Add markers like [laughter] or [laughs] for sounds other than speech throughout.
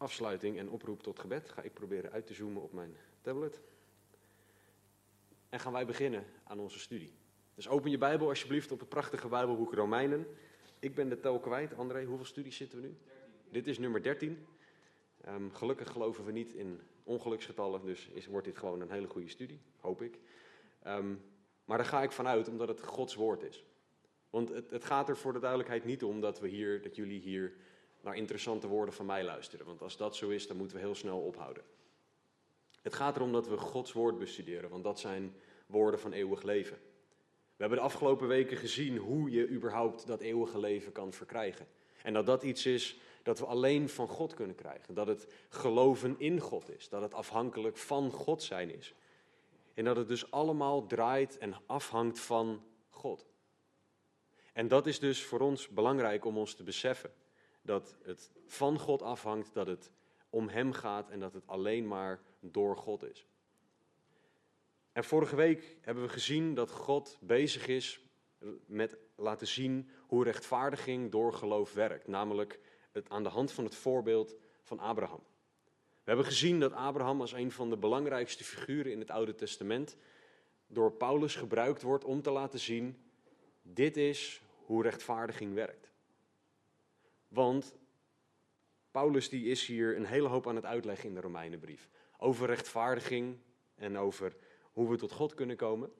afsluiting en oproep tot gebed ga ik proberen uit te zoomen op mijn tablet. En gaan wij beginnen aan onze studie. Dus open je Bijbel alsjeblieft op het prachtige Bijbelboek Romeinen. Ik ben de tel kwijt. André, hoeveel studies zitten we nu? 13. Dit is nummer 13. Ehm, gelukkig geloven we niet in ongeluksgetallen, dus is, wordt dit gewoon een hele goede studie, hoop ik. Ehm, maar daar ga ik vanuit omdat het Gods woord is. Want het, het gaat er voor de duidelijkheid niet om dat, we hier, dat jullie hier naar interessante woorden van mij luisteren. Want als dat zo is, dan moeten we heel snel ophouden. Het gaat erom dat we Gods woord bestuderen, want dat zijn woorden van eeuwig leven. We hebben de afgelopen weken gezien hoe je überhaupt dat eeuwige leven kan verkrijgen. En dat dat iets is dat we alleen van God kunnen krijgen. Dat het geloven in God is. Dat het afhankelijk van God zijn is. En dat het dus allemaal draait en afhangt van God. En dat is dus voor ons belangrijk om ons te beseffen. Dat het van God afhangt, dat het om Hem gaat en dat het alleen maar door God is. En vorige week hebben we gezien dat God bezig is met laten zien hoe rechtvaardiging door geloof werkt. Namelijk het, aan de hand van het voorbeeld van Abraham. We hebben gezien dat Abraham als een van de belangrijkste figuren in het Oude Testament door Paulus gebruikt wordt om te laten zien, dit is hoe rechtvaardiging werkt. Want Paulus die is hier een hele hoop aan het uitleggen in de Romeinenbrief. Over rechtvaardiging en over hoe we tot God kunnen komen.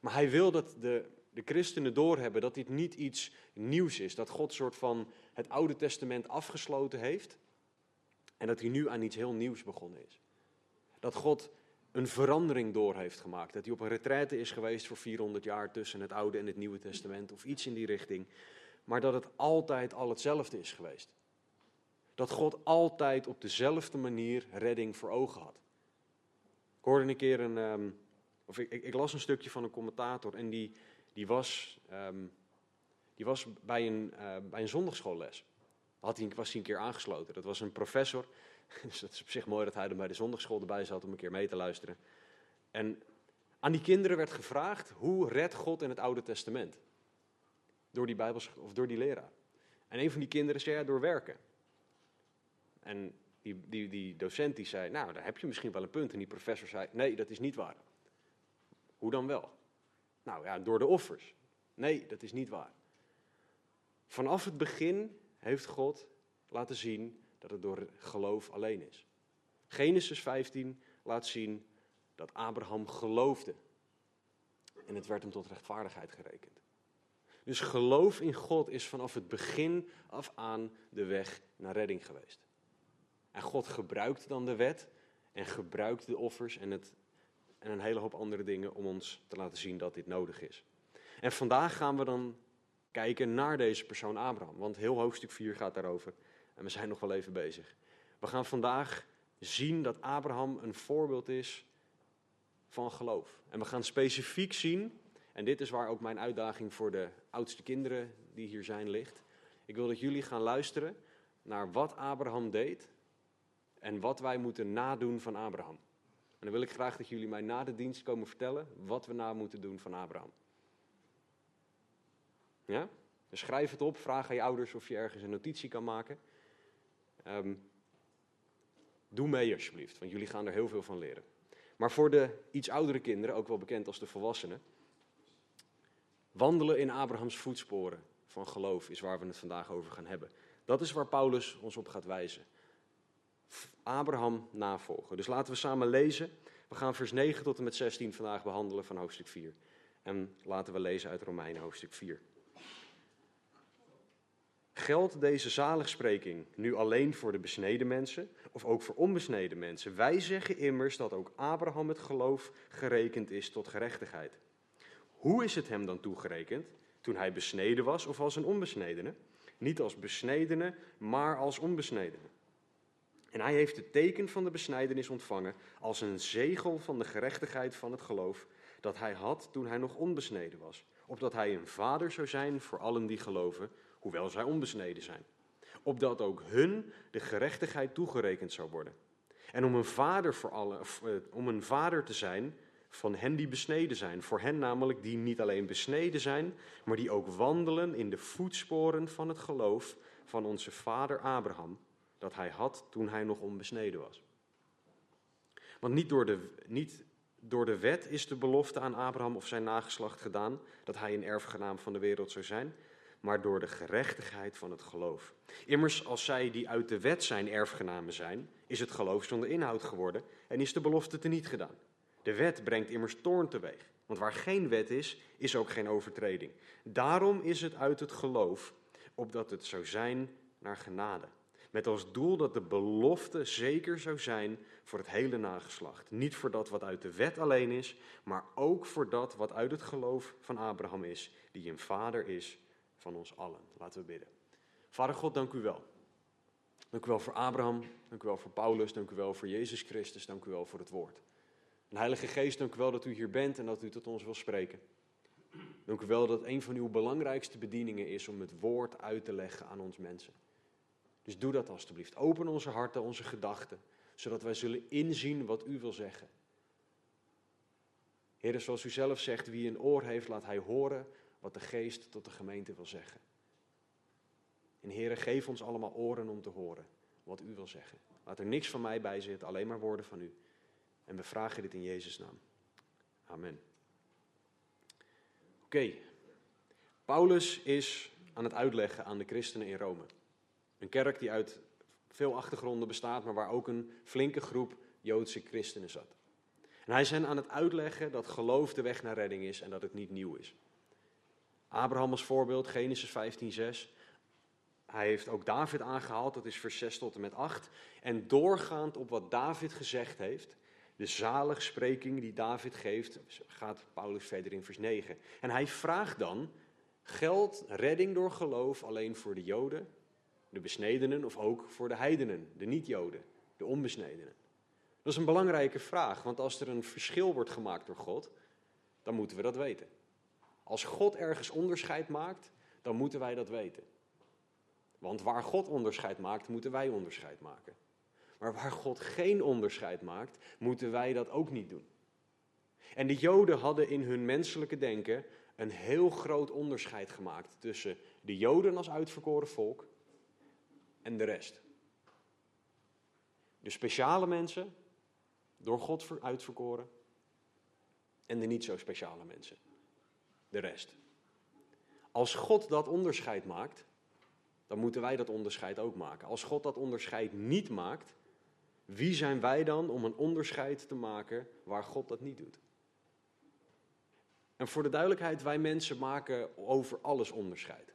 Maar hij wil dat de, de christenen doorhebben dat dit niet iets nieuws is. Dat God soort van het Oude Testament afgesloten heeft. En dat hij nu aan iets heel nieuws begonnen is. Dat God een verandering door heeft gemaakt. Dat hij op een retraite is geweest voor 400 jaar tussen het Oude en het Nieuwe Testament. Of iets in die richting. Maar dat het altijd al hetzelfde is geweest. Dat God altijd op dezelfde manier redding voor ogen had. Ik hoorde een keer een, ehm, of ik, ik, las een stukje van een commentator en die, die, was, um, die was bij een, uh, bij een zondagschoolles. Had hij, was hij een keer aangesloten. Dat was een professor. [laughs] Dus dat is op zich mooi dat hij er bij de zondagschool erbij zat om een keer mee te luisteren. En aan die kinderen werd gevraagd: hoe redt God in het Oude Testament? Door die, Bijbels, of door die leraar. En een van die kinderen zei: door werken. En die, die, die docent die zei: Nou, daar heb je misschien wel een punt. En die professor zei: Nee, dat is niet waar. Hoe dan wel? Nou ja, door de offers. Nee, dat is niet waar. Vanaf het begin heeft God laten zien dat het door geloof alleen is. Genesis 15 laat zien dat Abraham geloofde. En het werd hem tot rechtvaardigheid gerekend. Dus geloof in God is vanaf het begin af aan de weg naar redding geweest. En God gebruikt dan de wet en gebruikt de offers en het en een hele hoop andere dingen om ons te laten zien dat dit nodig is. En vandaag gaan we dan kijken naar deze persoon Abraham, want heel hoofdstuk 4 gaat daarover en we zijn nog wel even bezig. We gaan vandaag zien dat Abraham een voorbeeld is van geloof. En we gaan specifiek zien, en dit is waar ook mijn uitdaging voor de oudste kinderen die hier zijn ligt. Ik wil dat jullie gaan luisteren naar wat Abraham deed en wat wij moeten nadoen van Abraham. En dan wil ik graag dat jullie mij na de dienst komen vertellen wat we na moeten doen van Abraham. Ja? Dus schrijf het op, vraag aan je ouders of je ergens een notitie kan maken. Um, doe mee alsjeblieft, want jullie gaan er heel veel van leren. Maar voor de iets oudere kinderen, ook wel bekend als de volwassenen, wandelen in Abrahams voetsporen van geloof is waar we het vandaag over gaan hebben. Dat is waar Paulus ons op gaat wijzen. Abraham navolgen. Dus laten we samen lezen. We gaan vers 9 tot en met 16 vandaag behandelen van hoofdstuk 4. En laten we lezen uit Romeinen hoofdstuk 4. Geldt deze zaligspreking nu alleen voor de besneden mensen of ook voor onbesneden mensen? Wij zeggen immers dat ook Abraham het geloof gerekend is tot gerechtigheid. Hoe is het hem dan toegerekend? Toen hij besneden was of als een onbesnedene? Niet als besnedene, maar als onbesnedene. En hij heeft het teken van de besnijdenis ontvangen als een zegel van de gerechtigheid van het geloof dat hij had toen hij nog onbesneden was, opdat hij een vader zou zijn voor allen die geloven, hoewel zij onbesneden zijn. Opdat ook hun de gerechtigheid toegerekend zou worden. En om een vader, voor allen, eh, om een vader te zijn van hen die besneden zijn. Voor hen namelijk die niet alleen besneden zijn, maar die ook wandelen in de voetsporen van het geloof van onze vader Abraham, dat hij had toen hij nog onbesneden was. Want niet door de, niet door de wet is de belofte aan Abraham of zijn nageslacht gedaan dat hij een erfgenaam van de wereld zou zijn, maar door de gerechtigheid van het geloof. Immers, als zij die uit de wet zijn erfgenamen zijn, is het geloof zonder inhoud geworden en is de belofte teniet gedaan. De wet brengt immers toorn teweeg, want waar geen wet is, is ook geen overtreding. Daarom is het uit het geloof, opdat het zou zijn naar genade. Met als doel dat de belofte zeker zou zijn voor het hele nageslacht. Niet voor dat wat uit de wet alleen is, maar ook voor dat wat uit het geloof van Abraham is, die een vader is van ons allen. Laten we bidden. Vader God, dank u wel. Dank u wel voor Abraham, dank u wel voor Paulus, dank u wel voor Jezus Christus, dank u wel voor het woord. En Heilige Geest, dank u wel dat u hier bent en dat u tot ons wil spreken. Dank u wel dat een van uw belangrijkste bedieningen is om het woord uit te leggen aan ons mensen. Dus doe dat alstublieft. Open onze harten, onze gedachten, zodat wij zullen inzien wat u wil zeggen. Heer, zoals u zelf zegt, wie een oor heeft, laat hij horen wat de geest tot de gemeente wil zeggen. En Heer, geef ons allemaal oren om te horen wat u wil zeggen. Laat er niks van mij bij zitten, alleen maar woorden van u. En we vragen dit in Jezus' naam. Amen. Oké, Paulus is aan het uitleggen aan de christenen in Rome. Een kerk die uit veel achtergronden bestaat, maar waar ook een flinke groep Joodse christenen zat. En hij is hen aan het uitleggen dat geloof de weg naar redding is en dat het niet nieuw is. Abraham als voorbeeld, Genesis 15:6. Hij heeft ook David aangehaald, dat is vers 6 tot en met 8. En doorgaand op wat David gezegd heeft, de zaligspreking die David geeft, gaat Paulus verder in vers 9. En hij vraagt dan, geldt redding door geloof alleen voor de Joden, de besnedenen of ook voor de heidenen, de niet-Joden, de onbesnedenen? Dat is een belangrijke vraag, want als er een verschil wordt gemaakt door God, dan moeten we dat weten. Als God ergens onderscheid maakt, dan moeten wij dat weten. Want waar God onderscheid maakt, moeten wij onderscheid maken. Maar waar God geen onderscheid maakt, moeten wij dat ook niet doen. En de Joden hadden in hun menselijke denken een heel groot onderscheid gemaakt tussen de Joden als uitverkoren volk en de rest. De speciale mensen, door God uitverkoren, en de niet zo speciale mensen, de rest. Als God dat onderscheid maakt, dan moeten wij dat onderscheid ook maken. Als God dat onderscheid niet maakt, wie zijn wij dan om een onderscheid te maken waar God dat niet doet? En voor de duidelijkheid, wij mensen maken over alles onderscheid.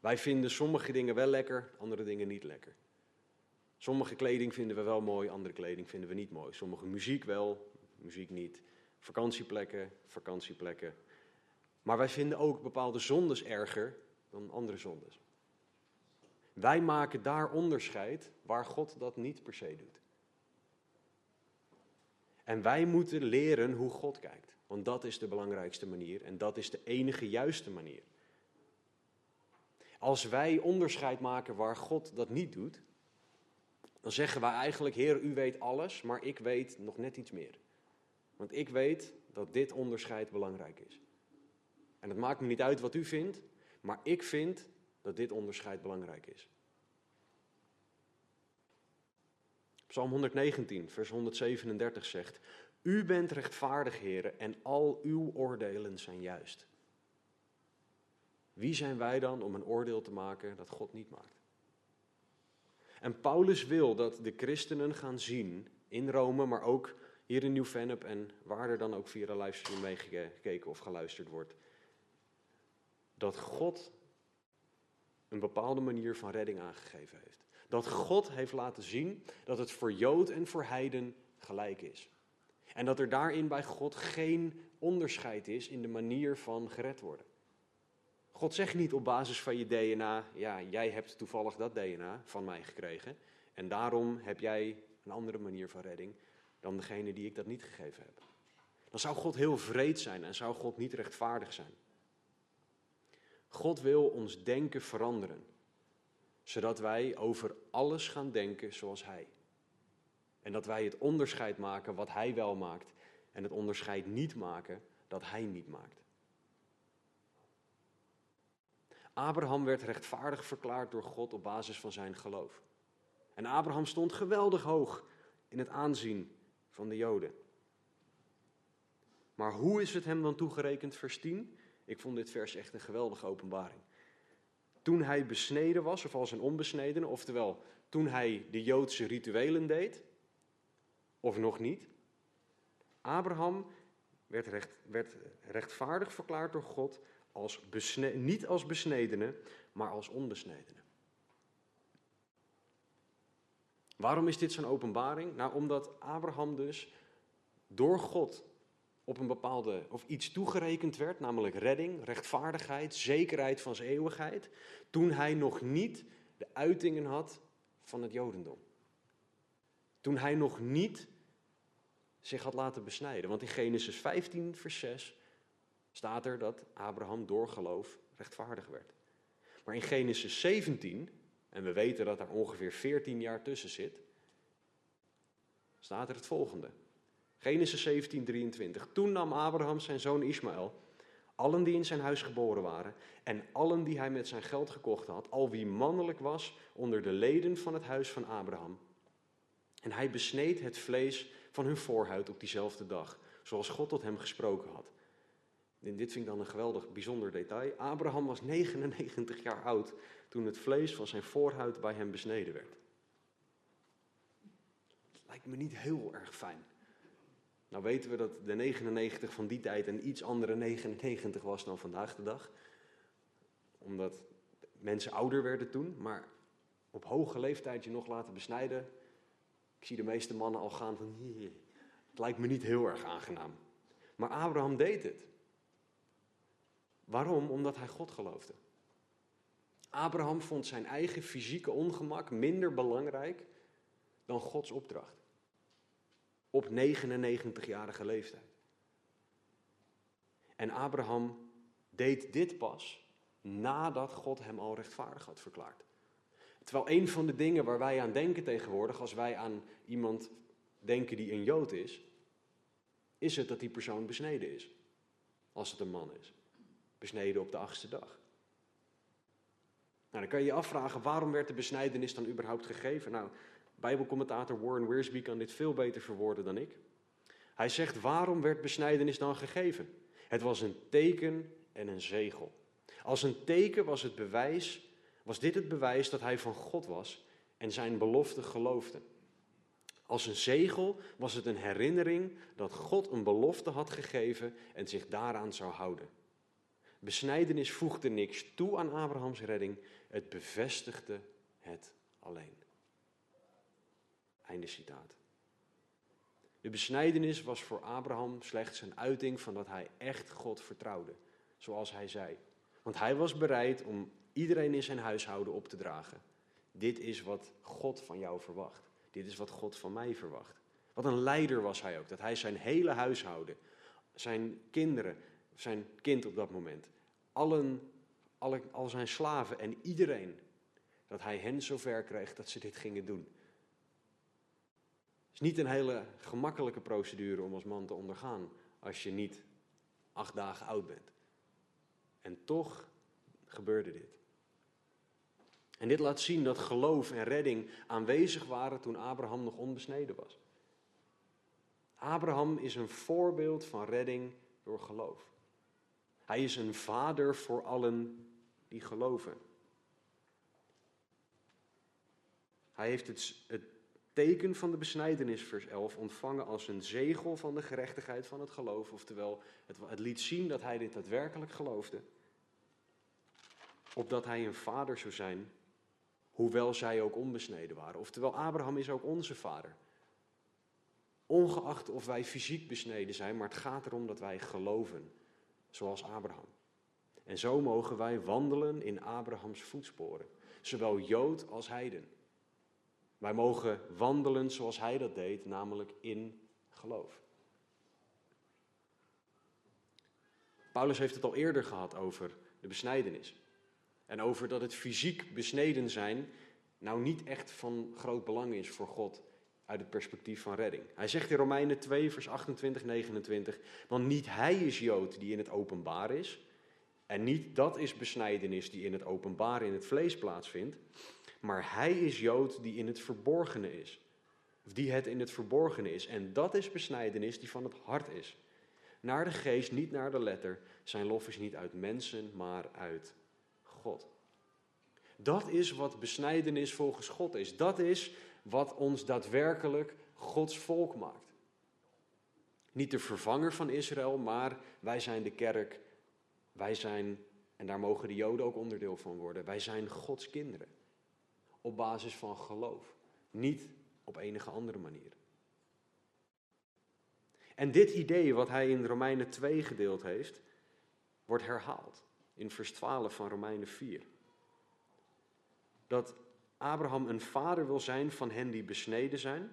Wij vinden sommige dingen wel lekker, andere dingen niet lekker. Sommige kleding vinden we wel mooi, andere kleding vinden we niet mooi. Sommige muziek wel, muziek niet. Vakantieplekken, vakantieplekken. Maar wij vinden ook bepaalde zondes erger dan andere zondes. Wij maken daar onderscheid waar God dat niet per se doet. En wij moeten leren hoe God kijkt. Want dat is de belangrijkste manier en dat is de enige juiste manier. Als wij onderscheid maken waar God dat niet doet, dan zeggen wij eigenlijk, Heer, u weet alles, maar ik weet nog net iets meer. Want ik weet dat dit onderscheid belangrijk is. En het maakt me niet uit wat u vindt, maar ik vind dat dit onderscheid belangrijk is. Psalm 119, vers 137 zegt: U bent rechtvaardig, heren, en al uw oordelen zijn juist. Wie zijn wij dan om een oordeel te maken dat God niet maakt? En Paulus wil dat de christenen gaan zien in Rome, maar ook hier in Nieuw-Vennep en waar er dan ook via de livestream meegekeken of geluisterd wordt, dat God een bepaalde manier van redding aangegeven heeft. Dat God heeft laten zien dat het voor Jood en voor Heiden gelijk is. En dat er daarin bij God geen onderscheid is in de manier van gered worden. God zegt niet op basis van je DNA, ja, jij hebt toevallig dat DNA van mij gekregen. En daarom heb jij een andere manier van redding dan degene die ik dat niet gegeven heb. Dan zou God heel vreed zijn en zou God niet rechtvaardig zijn. God wil ons denken veranderen, zodat wij over alles gaan denken zoals Hij. En dat wij het onderscheid maken wat Hij wel maakt en het onderscheid niet maken dat Hij niet maakt. Abraham werd rechtvaardig verklaard door God op basis van zijn geloof. En Abraham stond geweldig hoog in het aanzien van de Joden. Maar hoe is het hem dan toegerekend, vers 10? Ik vond dit vers echt een geweldige openbaring. Toen hij besneden was, of als een onbesnedene, oftewel toen hij de Joodse rituelen deed, of nog niet. Abraham werd, recht, werd rechtvaardig verklaard door God als niet als besnedene, maar als onbesnedene. Waarom is dit zo'n openbaring? Nou, omdat Abraham dus door God op een bepaalde of iets toegerekend werd, namelijk redding, rechtvaardigheid, zekerheid van zijn eeuwigheid, toen hij nog niet de uitingen had van het Jodendom. Toen hij nog niet zich had laten besnijden. Want in Genesis 15, vers 6 staat er dat Abraham door geloof rechtvaardig werd. Maar in Genesis 17, en we weten dat daar ongeveer 14 jaar tussen zit, staat er het volgende. Genesis 17, 23. Toen nam Abraham zijn zoon Ismaël, allen die in zijn huis geboren waren en allen die hij met zijn geld gekocht had, al wie mannelijk was onder de leden van het huis van Abraham. En hij besneed het vlees van hun voorhuid op diezelfde dag, zoals God tot hem gesproken had. En dit vind ik dan een geweldig bijzonder detail. Abraham was 99 jaar oud toen het vlees van zijn voorhuid bij hem besneden werd. Lijkt me niet heel erg fijn. Nou weten we dat de 99 van die tijd een iets andere 99 was dan vandaag de dag. Omdat mensen ouder werden toen, maar op hoge leeftijd je nog laten besnijden. Ik zie de meeste mannen al gaan van, het lijkt me niet heel erg aangenaam. Maar Abraham deed het. Waarom? Omdat hij God geloofde. Abraham vond zijn eigen fysieke ongemak minder belangrijk dan Gods opdracht. Op 99-jarige leeftijd. En Abraham deed dit pas nadat God hem al rechtvaardig had verklaard. Terwijl een van de dingen waar wij aan denken tegenwoordig, als wij aan iemand denken die een Jood is, is het dat die persoon besneden is. Als het een man is besneden op de achtste dag. Nou, dan kan je je afvragen, waarom werd de besnijdenis dan überhaupt gegeven? Nou, Bijbelcommentator Warren Wiersbe kan dit veel beter verwoorden dan ik. Hij zegt, waarom werd besnijdenis dan gegeven? Het was een teken en een zegel. Als een teken was, het bewijs, was dit het bewijs dat hij van God was en zijn belofte geloofde. Als een zegel was het een herinnering dat God een belofte had gegeven en zich daaraan zou houden. Besnijdenis voegde niks toe aan Abrahams redding, het bevestigde het alleen. Einde citaat. De besnijdenis was voor Abraham slechts een uiting van dat hij echt God vertrouwde, zoals hij zei. Want hij was bereid om iedereen in zijn huishouden op te dragen. Dit is wat God van jou verwacht. Dit is wat God van mij verwacht. Wat een leider was hij ook, dat hij zijn hele huishouden, zijn kinderen, zijn kind op dat moment, allen, alle, al zijn slaven en iedereen, dat hij hen zover kreeg dat ze dit gingen doen. Is niet een hele gemakkelijke procedure om als man te ondergaan als je niet acht dagen oud bent. En toch gebeurde dit. En dit laat zien dat geloof en redding aanwezig waren toen Abraham nog onbesneden was. Abraham is een voorbeeld van redding door geloof. Hij is een vader voor allen die geloven. Hij heeft het, het teken van de besnijdenis, vers 11, ontvangen als een zegel van de gerechtigheid van het geloof. Oftewel, het, het liet zien dat hij dit daadwerkelijk geloofde. Opdat hij een vader zou zijn, hoewel zij ook onbesneden waren. Oftewel, Abraham is ook onze vader. Ongeacht of wij fysiek besneden zijn, maar het gaat erom dat wij geloven zoals Abraham. En zo mogen wij wandelen in Abrahams voetsporen, zowel Jood als heiden. Wij mogen wandelen zoals hij dat deed, namelijk in geloof. Paulus heeft het al eerder gehad over de besnijdenis. En over dat het fysiek besneden zijn nou niet echt van groot belang is voor God uit het perspectief van redding. Hij zegt in Romeinen 2, vers 28, 29, want niet hij is Jood die in het openbaar is, en niet dat is besnijdenis die in het openbaar in het vlees plaatsvindt, maar hij is Jood die in het verborgene is. Of die het in het verborgene is. En dat is besnijdenis die van het hart is. Naar de geest, niet naar de letter. Zijn lof is niet uit mensen, maar uit God. Dat is wat besnijdenis volgens God is. Dat is wat ons daadwerkelijk Gods volk maakt. Niet de vervanger van Israël, maar wij zijn de kerk. Wij zijn, en daar mogen de Joden ook onderdeel van worden, wij zijn Gods kinderen. Op basis van geloof. Niet op enige andere manier. En dit idee wat hij in Romeinen 2 gedeeld heeft, wordt herhaald in vers 12 van Romeinen 4. Dat Abraham een vader wil zijn van hen die besneden zijn.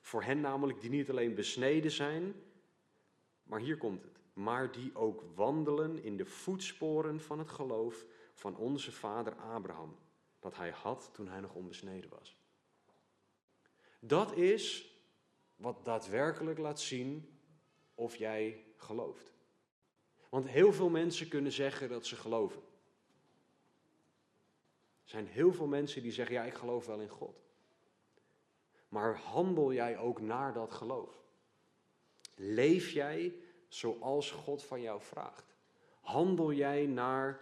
Voor hen namelijk die niet alleen besneden zijn, maar hier komt het. Maar die ook wandelen in de voetsporen van het geloof van onze vader Abraham. Dat hij had toen hij nog onbesneden was. Dat is wat daadwerkelijk laat zien of jij gelooft. Want heel veel mensen kunnen zeggen dat ze geloven. Er zijn heel veel mensen die zeggen, ja, ik geloof wel in God. Maar handel jij ook naar dat geloof? Leef jij zoals God van jou vraagt? Handel jij naar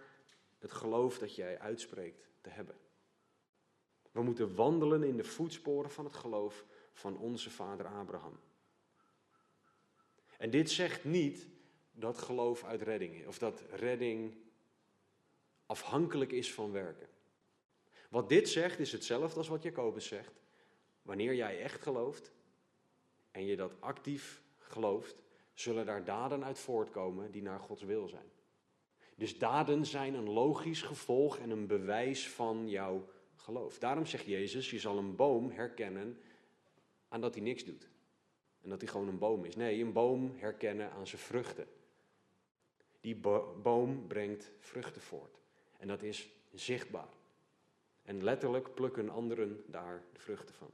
het geloof dat jij uitspreekt te hebben? We moeten wandelen in de voetsporen van het geloof van onze vader Abraham. En dit zegt niet dat geloof uit redding is, of dat redding afhankelijk is van werken. Wat dit zegt is hetzelfde als wat Jacobus zegt. Wanneer jij echt gelooft en je dat actief gelooft, zullen daar daden uit voortkomen die naar Gods wil zijn. Dus daden zijn een logisch gevolg en een bewijs van jouw geloof. Daarom zegt Jezus, je zal een boom herkennen aan dat hij niks doet. En dat hij gewoon een boom is. Nee, een boom herkennen aan zijn vruchten. Die boom brengt vruchten voort. En dat is zichtbaar. En letterlijk plukken anderen daar de vruchten van.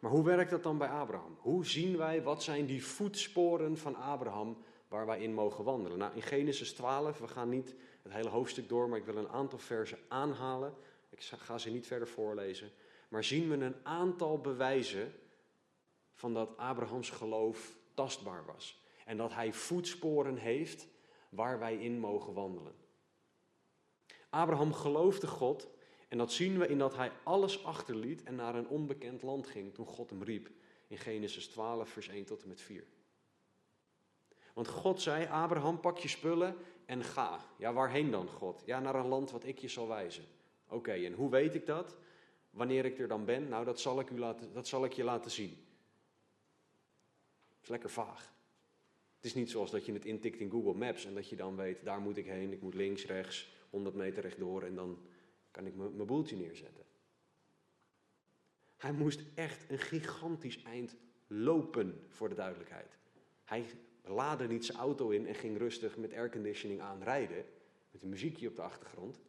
Maar hoe werkt dat dan bij Abraham? Hoe zien wij, wat zijn die voetsporen van Abraham waar wij in mogen wandelen? Nou, in Genesis 12, we gaan niet het hele hoofdstuk door, maar ik wil een aantal versen aanhalen. Ik ga ze niet verder voorlezen. Maar zien we een aantal bewijzen van dat Abrahams geloof tastbaar was. En dat hij voetsporen heeft waar wij in mogen wandelen. Abraham geloofde God en dat zien we in dat hij alles achterliet en naar een onbekend land ging toen God hem riep. In Genesis 12, vers 1 tot en met 4. Want God zei, Abraham, pak je spullen en ga. Ja, waarheen dan, God? Ja, naar een land wat ik je zal wijzen. Oké, en hoe weet ik dat? Wanneer ik er dan ben? Nou, dat zal ik, u laten, dat zal ik je laten zien. Het is lekker vaag. Het is niet zoals dat je het intikt in Google Maps en dat je dan weet, daar moet ik heen, ik moet links, rechts, 100 meter rechtdoor en dan kan ik mijn boeltje neerzetten. Hij moest echt een gigantisch eind lopen, voor de duidelijkheid. Hij laadde niet zijn auto in en ging rustig met airconditioning aan rijden, met een muziekje op de achtergrond.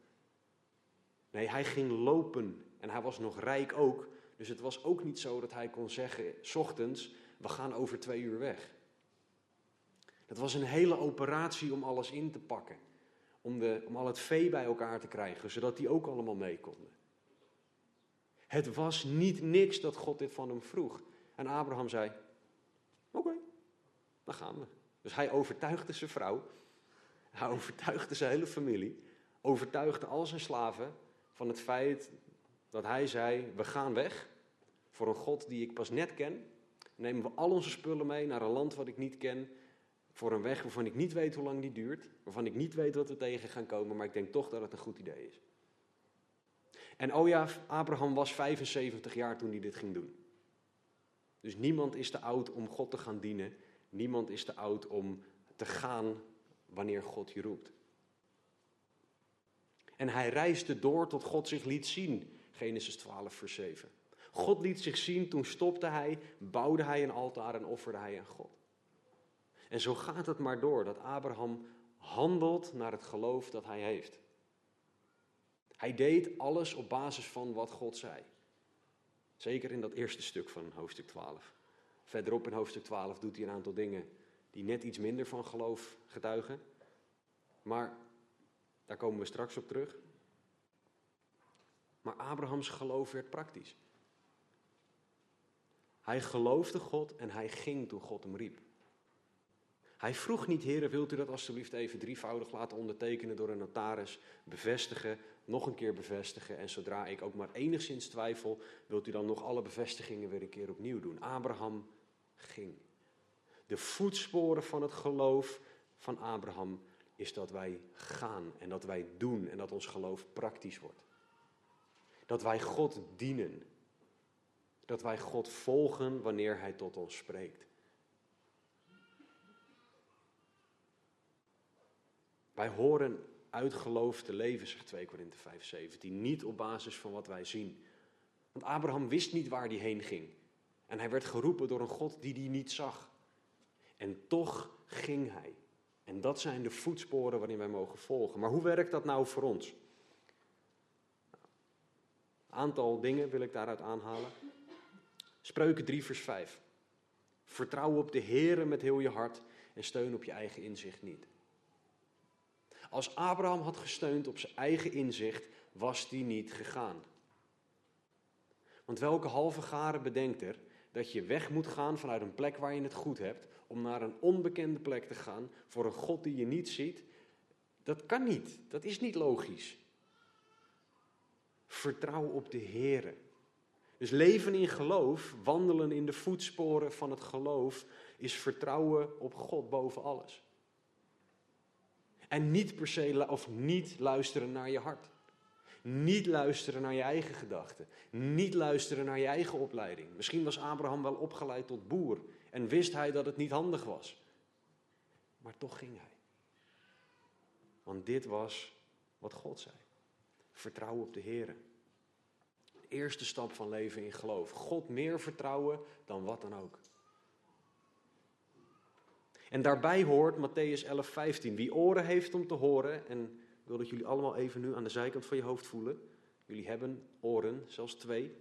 Nee, hij ging lopen en hij was nog rijk ook. Dus het was ook niet zo dat hij kon zeggen, s ochtends, we gaan over twee uur weg. Het was een hele operatie om alles in te pakken. Om, de, om al het vee bij elkaar te krijgen, zodat die ook allemaal mee konden. Het was niet niks dat God dit van hem vroeg. En Abraham zei, oké, dan gaan we. Dus hij overtuigde zijn vrouw, hij overtuigde zijn hele familie, overtuigde al zijn slaven van het feit dat hij zei, we gaan weg voor een God die ik pas net ken. Nemen we al onze spullen mee naar een land wat ik niet ken voor een weg waarvan ik niet weet hoe lang die duurt, waarvan ik niet weet wat we tegen gaan komen, maar ik denk toch dat het een goed idee is. En oh ja, Abraham was 75 jaar toen hij dit ging doen. Dus niemand is te oud om God te gaan dienen. Niemand is te oud om te gaan wanneer God je roept. En hij reisde door tot God zich liet zien. Genesis 12, vers 7. God liet zich zien, toen stopte hij, bouwde hij een altaar en offerde hij aan God. En zo gaat het maar door dat Abraham handelt naar het geloof dat hij heeft. Hij deed alles op basis van wat God zei. Zeker in dat eerste stuk van hoofdstuk 12. Verderop in hoofdstuk 12 doet hij een aantal dingen die net iets minder van geloof getuigen. Maar daar komen we straks op terug. Maar Abrahams geloof werd praktisch. Hij geloofde God en hij ging toen God hem riep. Hij vroeg niet, heren, wilt u dat alstublieft even drievoudig laten ondertekenen door een notaris, bevestigen, nog een keer bevestigen en zodra ik ook maar enigszins twijfel, wilt u dan nog alle bevestigingen weer een keer opnieuw doen. Abraham ging. De voetsporen van het geloof van Abraham is dat wij gaan en dat wij doen en dat ons geloof praktisch wordt. Dat wij God dienen. Dat wij God volgen wanneer Hij tot ons spreekt. Wij horen uit geloof leven, zegt 2 Korinthe 5, 17. Niet op basis van wat wij zien. Want Abraham wist niet waar hij heen ging. En hij werd geroepen door een God die hij niet zag. En toch ging hij. En dat zijn de voetsporen waarin wij mogen volgen. Maar hoe werkt dat nou voor ons? Een aantal dingen wil ik daaruit aanhalen. Spreuken 3, vers 5. Vertrouw op de Heere met heel je hart en steun op je eigen inzicht niet. Als Abraham had gesteund op zijn eigen inzicht, was die niet gegaan. Want welke halve garen bedenkt er dat je weg moet gaan vanuit een plek waar je het goed hebt, om naar een onbekende plek te gaan voor een God die je niet ziet? Dat kan niet. Dat is niet logisch. Vertrouw op de Here. Dus leven in geloof, wandelen in de voetsporen van het geloof, is vertrouwen op God boven alles. En niet per se of niet luisteren naar je hart. Niet luisteren naar je eigen gedachten. Niet luisteren naar je eigen opleiding. Misschien was Abraham wel opgeleid tot boer en wist hij dat het niet handig was. Maar toch ging hij. Want dit was wat God zei. Vertrouwen op de Heer. De eerste stap van leven in geloof. God meer vertrouwen dan wat dan ook. En daarbij hoort Matthäus 11, 15. Wie oren heeft om te horen, en wil dat jullie allemaal even nu aan de zijkant van je hoofd voelen. Jullie hebben oren, zelfs twee.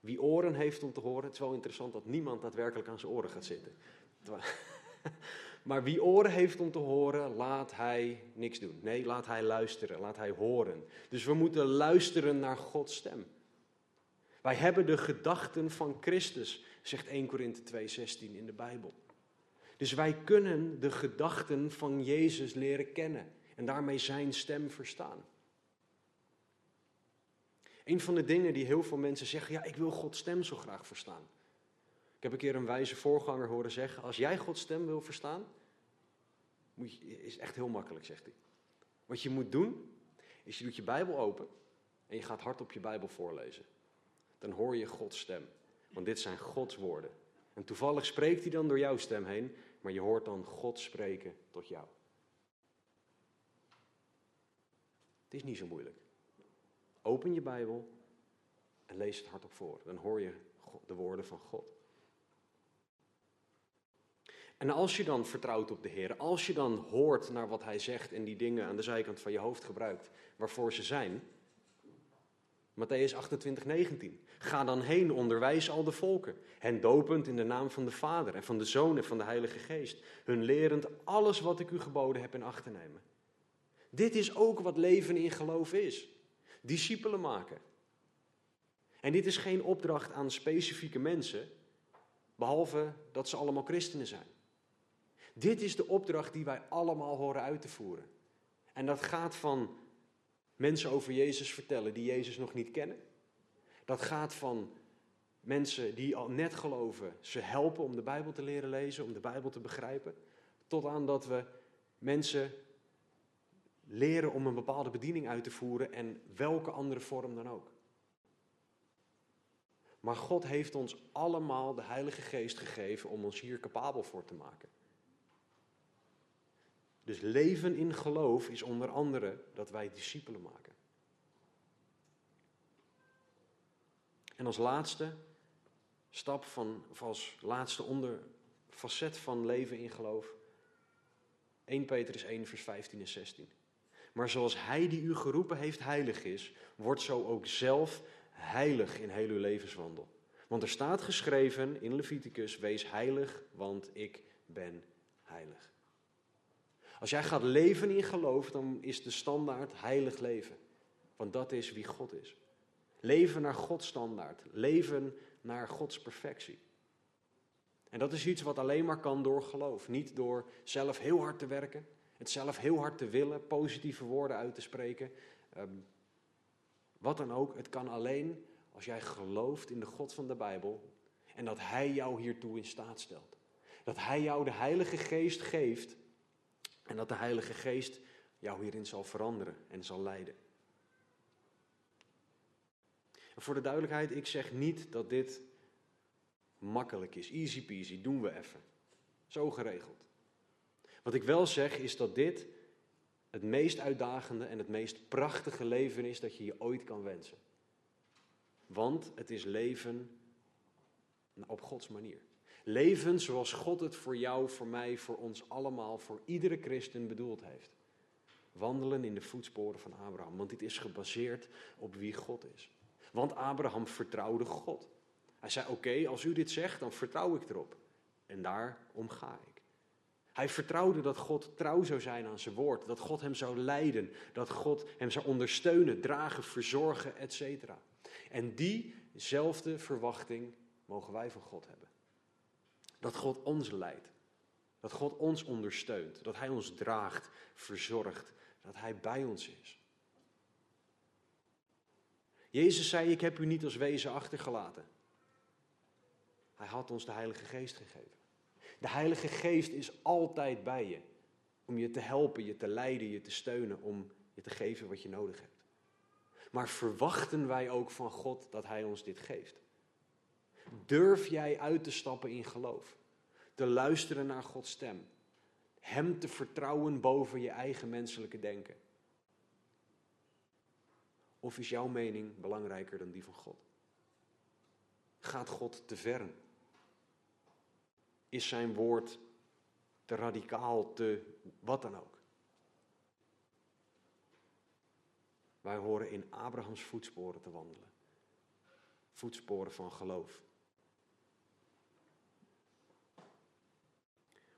Wie oren heeft om te horen, het is wel interessant dat niemand daadwerkelijk aan zijn oren gaat zitten. [laughs] Maar wie oren heeft om te horen, laat hij niks doen. Nee, laat hij luisteren, laat hij horen. Dus we moeten luisteren naar Gods stem. Wij hebben de gedachten van Christus, zegt 1 Korinthe 2:16 in de Bijbel. Dus wij kunnen de gedachten van Jezus leren kennen en daarmee zijn stem verstaan. Een van de dingen die heel veel mensen zeggen, ja, ik wil Gods stem zo graag verstaan. Ik heb een keer een wijze voorganger horen zeggen, als jij Gods stem wil verstaan, moet je, is echt heel makkelijk, zegt hij. Wat je moet doen, is je doet je Bijbel open en je gaat hard op je Bijbel voorlezen dan hoor je Gods stem. Want dit zijn Gods woorden. En toevallig spreekt hij dan door jouw stem heen, maar je hoort dan God spreken tot jou. Het is niet zo moeilijk. Open je Bijbel en lees het hardop voor. Dan hoor je de woorden van God. En als je dan vertrouwt op de Heer, als je dan hoort naar wat Hij zegt en die dingen aan de zijkant van je hoofd gebruikt waarvoor ze zijn, Matthäus 28, 19. Ga dan heen, onderwijs al de volken, hen dopend in de naam van de Vader en van de Zoon en van de Heilige Geest, hun lerend alles wat ik u geboden heb in acht te nemen. Dit is ook wat leven in geloof is. Discipelen maken. En dit is geen opdracht aan specifieke mensen, behalve dat ze allemaal christenen zijn. Dit is de opdracht die wij allemaal horen uit te voeren. En dat gaat van mensen over Jezus vertellen die Jezus nog niet kennen. Dat gaat van mensen die al net geloven, ze helpen om de Bijbel te leren lezen, om de Bijbel te begrijpen, tot aan dat we mensen leren om een bepaalde bediening uit te voeren en welke andere vorm dan ook. Maar God heeft ons allemaal de Heilige Geest gegeven om ons hier capabel voor te maken. Dus leven in geloof is onder andere dat wij discipelen maken. En als laatste stap van, of als laatste onder facet van leven in geloof, 1 Petrus 1, vers 15 en 16. Maar zoals Hij die u geroepen heeft heilig is, wordt zo ook zelf heilig in heel uw levenswandel. Want er staat geschreven in Leviticus, wees heilig, want ik ben heilig. Als jij gaat leven in geloof, dan is de standaard heilig leven. Want dat is wie God is. Leven naar Gods standaard. Leven naar Gods perfectie. En dat is iets wat alleen maar kan door geloof. Niet door zelf heel hard te werken, het zelf heel hard te willen, positieve woorden uit te spreken. Ehm, wat dan ook, het kan alleen als jij gelooft in de God van de Bijbel en dat Hij jou hiertoe in staat stelt. Dat Hij jou de Heilige Geest geeft en dat de Heilige Geest jou hierin zal veranderen en zal leiden. En voor de duidelijkheid, ik zeg niet dat dit makkelijk is. Easy peasy, doen we even. Zo geregeld. Wat ik wel zeg is dat dit het meest uitdagende en het meest prachtige leven is dat je je ooit kan wensen. Want het is leven op Gods manier. Leven zoals God het voor jou, voor mij, voor ons allemaal, voor iedere christen bedoeld heeft. Wandelen in de voetsporen van Abraham, want dit is gebaseerd op wie God is. Want Abraham vertrouwde God. Hij zei: Oké, als u dit zegt, dan vertrouw ik erop. En daarom ga ik. Hij vertrouwde dat God trouw zou zijn aan zijn woord, dat God hem zou leiden, dat God hem zou ondersteunen, dragen, verzorgen, etc. En diezelfde verwachting mogen wij van God hebben. Dat God ons leidt, dat God ons ondersteunt, dat Hij ons draagt, verzorgt, dat Hij bij ons is. Jezus zei: Ik heb u niet als wezen achtergelaten. Hij had ons de Heilige Geest gegeven. De Heilige Geest is altijd bij je. Om je te helpen, je te leiden, je te steunen, om je te geven wat je nodig hebt. Maar verwachten wij ook van God dat Hij ons dit geeft? Durf jij uit te stappen in geloof? Te luisteren naar Gods stem? Hem te vertrouwen boven je eigen menselijke denken? Of is jouw mening belangrijker dan die van God? Gaat God te ver? Is zijn woord te radicaal, te wat dan ook? Wij horen in Abrahams voetsporen te wandelen. Voetsporen van geloof.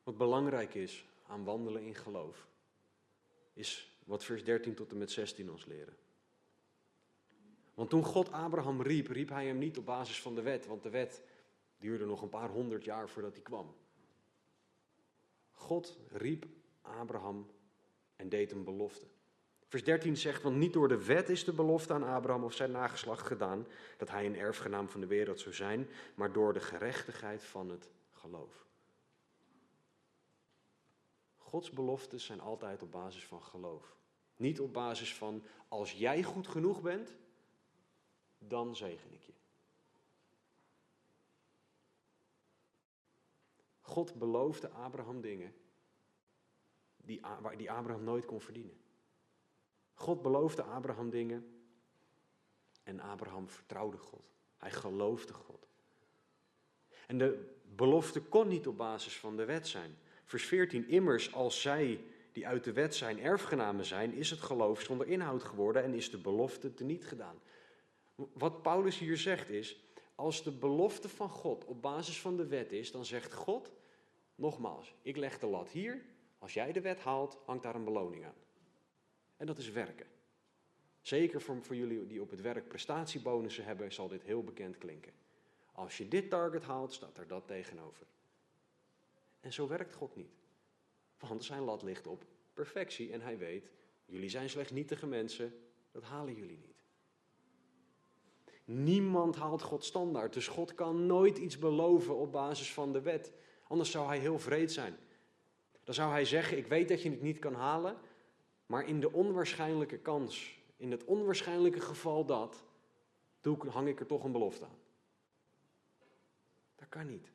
Wat belangrijk is aan wandelen in geloof, is wat vers 13 tot en met 16 ons leren. Want toen God Abraham riep, riep hij hem niet op basis van de wet, want de wet duurde nog een paar honderd jaar voordat hij kwam. God riep Abraham en deed een belofte. Vers 13 zegt, want niet door de wet is de belofte aan Abraham of zijn nageslacht gedaan dat hij een erfgenaam van de wereld zou zijn, maar door de gerechtigheid van het geloof. Gods beloftes zijn altijd op basis van geloof. Niet op basis van als jij goed genoeg bent, dan zegen ik je. God beloofde Abraham dingen die, Abraham nooit kon verdienen. God beloofde Abraham dingen en Abraham vertrouwde God. Hij geloofde God. En de belofte kon niet op basis van de wet zijn. Vers 14, immers als zij die uit de wet zijn erfgenamen zijn, is het geloof zonder inhoud geworden en is de belofte teniet gedaan. Wat Paulus hier zegt is, als de belofte van God op basis van de wet is, dan zegt God, nogmaals, ik leg de lat hier, als jij de wet haalt, hangt daar een beloning aan. En dat is werken. Zeker voor, voor jullie die op het werk prestatiebonussen hebben, zal dit heel bekend klinken. Als je dit target haalt, staat er dat tegenover. En zo werkt God niet. Want zijn lat ligt op perfectie en hij weet, jullie zijn slechts nietige mensen, dat halen jullie niet. Niemand haalt God standaard, dus God kan nooit iets beloven op basis van de wet. Anders zou hij heel vreed zijn. Dan zou hij zeggen, ik weet dat je het niet kan halen, maar in de onwaarschijnlijke kans, in het onwaarschijnlijke geval dat, hang ik er toch een belofte aan. Dat kan niet.